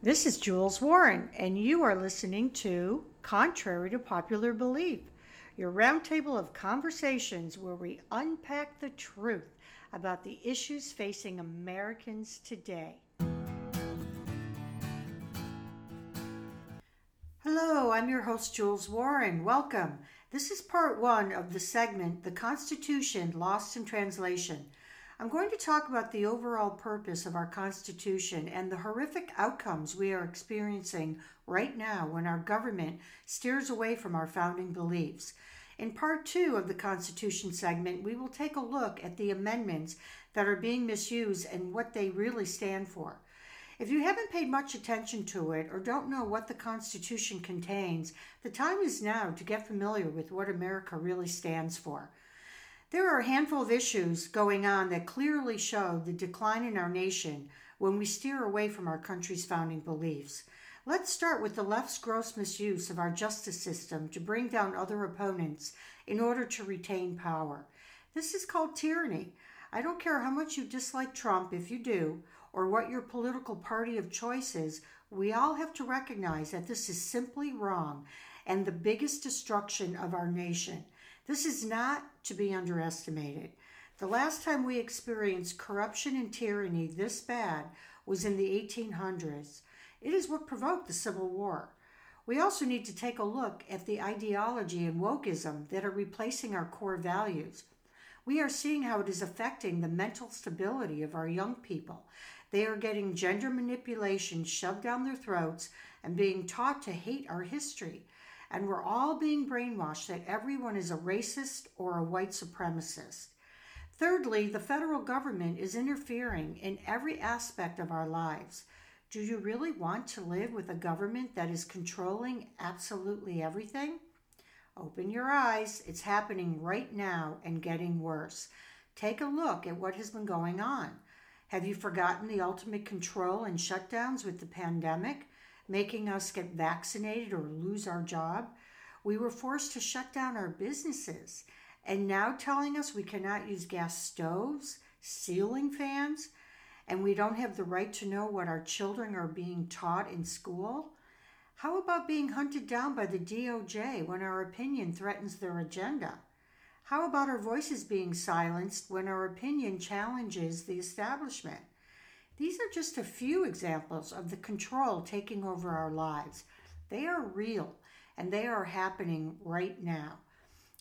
This is Jules Warren, and you are listening to Contrary to Popular Belief, your roundtable of conversations where we unpack the truth about the issues facing Americans today. Hello, I'm your host, Jules Warren. Welcome. This is part one of the segment, The Constitution Lost in Translation. I'm going to talk about the overall purpose of our Constitution and the horrific outcomes we are experiencing right now when our government steers away from our founding beliefs. In part two of the Constitution segment, we will take a look at the amendments that are being misused and what they really stand for. If you haven't paid much attention to it or don't know what the Constitution contains, the time is now to get familiar with what America really stands for. There are a handful of issues going on that clearly show the decline in our nation when we steer away from our country's founding beliefs. Let's start with the left's gross misuse of our justice system to bring down other opponents in order to retain power. This is called tyranny. I don't care how much you dislike Trump, if you do, or what your political party of choice is, we all have to recognize that this is simply wrong and the biggest destruction of our nation. This is not to be underestimated. The last time we experienced corruption and tyranny this bad was in the 1800s. It is what provoked the Civil War. We also need to take a look at the ideology and wokeism that are replacing our core values. We are seeing how it is affecting the mental stability of our young people. They are getting gender manipulation shoved down their throats and being taught to hate our history and we're all being brainwashed that everyone is a racist or a white supremacist. Thirdly, the federal government is interfering in every aspect of our lives. Do you really want to live with a government that is controlling absolutely everything? Open your eyes. It's happening right now and getting worse. Take a look at what has been going on. Have you forgotten the ultimate control and shutdowns with the pandemic? Making us get vaccinated or lose our job. We were forced to shut down our businesses and now telling us we cannot use gas stoves, ceiling fans, and we don't have the right to know what our children are being taught in school? How about being hunted down by the DOJ when our opinion threatens their agenda? How about our voices being silenced when our opinion challenges the establishment? These are just a few examples of the control taking over our lives. They are real and they are happening right now.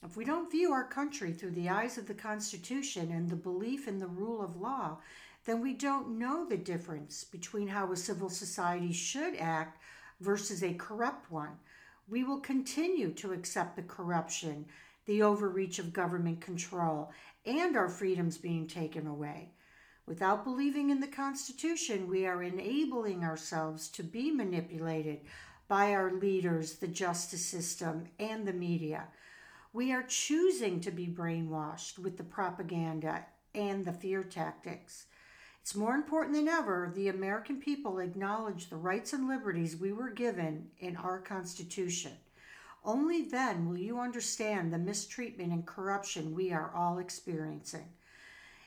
If we don't view our country through the eyes of the Constitution and the belief in the rule of law, then we don't know the difference between how a civil society should act versus a corrupt one. We will continue to accept the corruption, the overreach of government control, and our freedoms being taken away. Without believing in the Constitution, we are enabling ourselves to be manipulated by our leaders, the justice system, and the media. We are choosing to be brainwashed with the propaganda and the fear tactics. It's more important than ever the American people acknowledge the rights and liberties we were given in our Constitution. Only then will you understand the mistreatment and corruption we are all experiencing.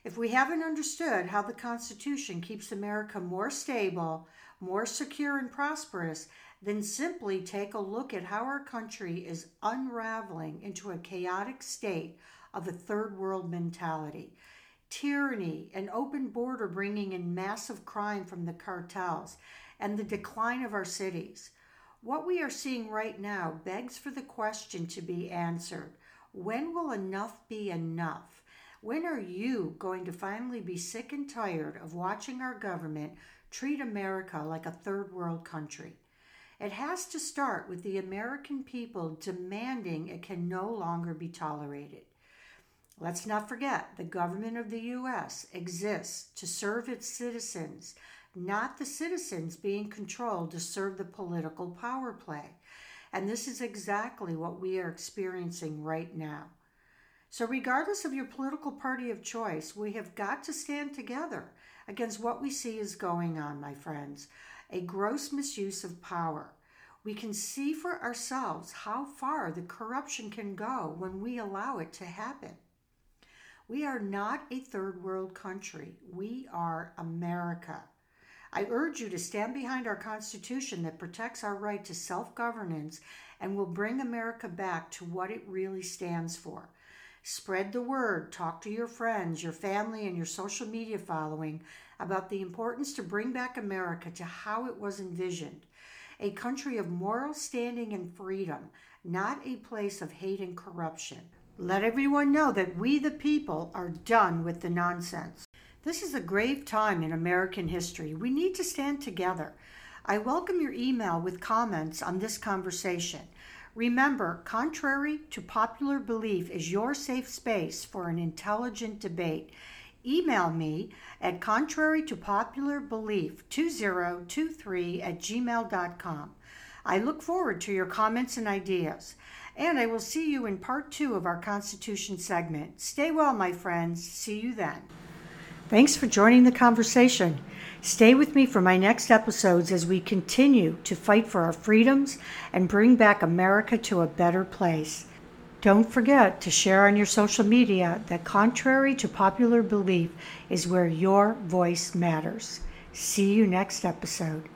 If we haven't understood how the Constitution keeps America more stable, more secure, and prosperous, then simply take a look at how our country is unraveling into a chaotic state of a third world mentality. Tyranny, an open border bringing in massive crime from the cartels, and the decline of our cities. What we are seeing right now begs for the question to be answered when will enough be enough? When are you going to finally be sick and tired of watching our government treat America like a third world country? It has to start with the American people demanding it can no longer be tolerated. Let's not forget the government of the U.S. exists to serve its citizens, not the citizens being controlled to serve the political power play. And this is exactly what we are experiencing right now. So, regardless of your political party of choice, we have got to stand together against what we see is going on, my friends a gross misuse of power. We can see for ourselves how far the corruption can go when we allow it to happen. We are not a third world country, we are America. I urge you to stand behind our Constitution that protects our right to self governance and will bring America back to what it really stands for. Spread the word, talk to your friends, your family, and your social media following about the importance to bring back America to how it was envisioned a country of moral standing and freedom, not a place of hate and corruption. Let everyone know that we, the people, are done with the nonsense. This is a grave time in American history. We need to stand together. I welcome your email with comments on this conversation. Remember, contrary to popular belief is your safe space for an intelligent debate. Email me at contrary to popular belief 2023 at gmail.com. I look forward to your comments and ideas. And I will see you in part two of our Constitution segment. Stay well, my friends. See you then. Thanks for joining the conversation. Stay with me for my next episodes as we continue to fight for our freedoms and bring back America to a better place. Don't forget to share on your social media that, contrary to popular belief, is where your voice matters. See you next episode.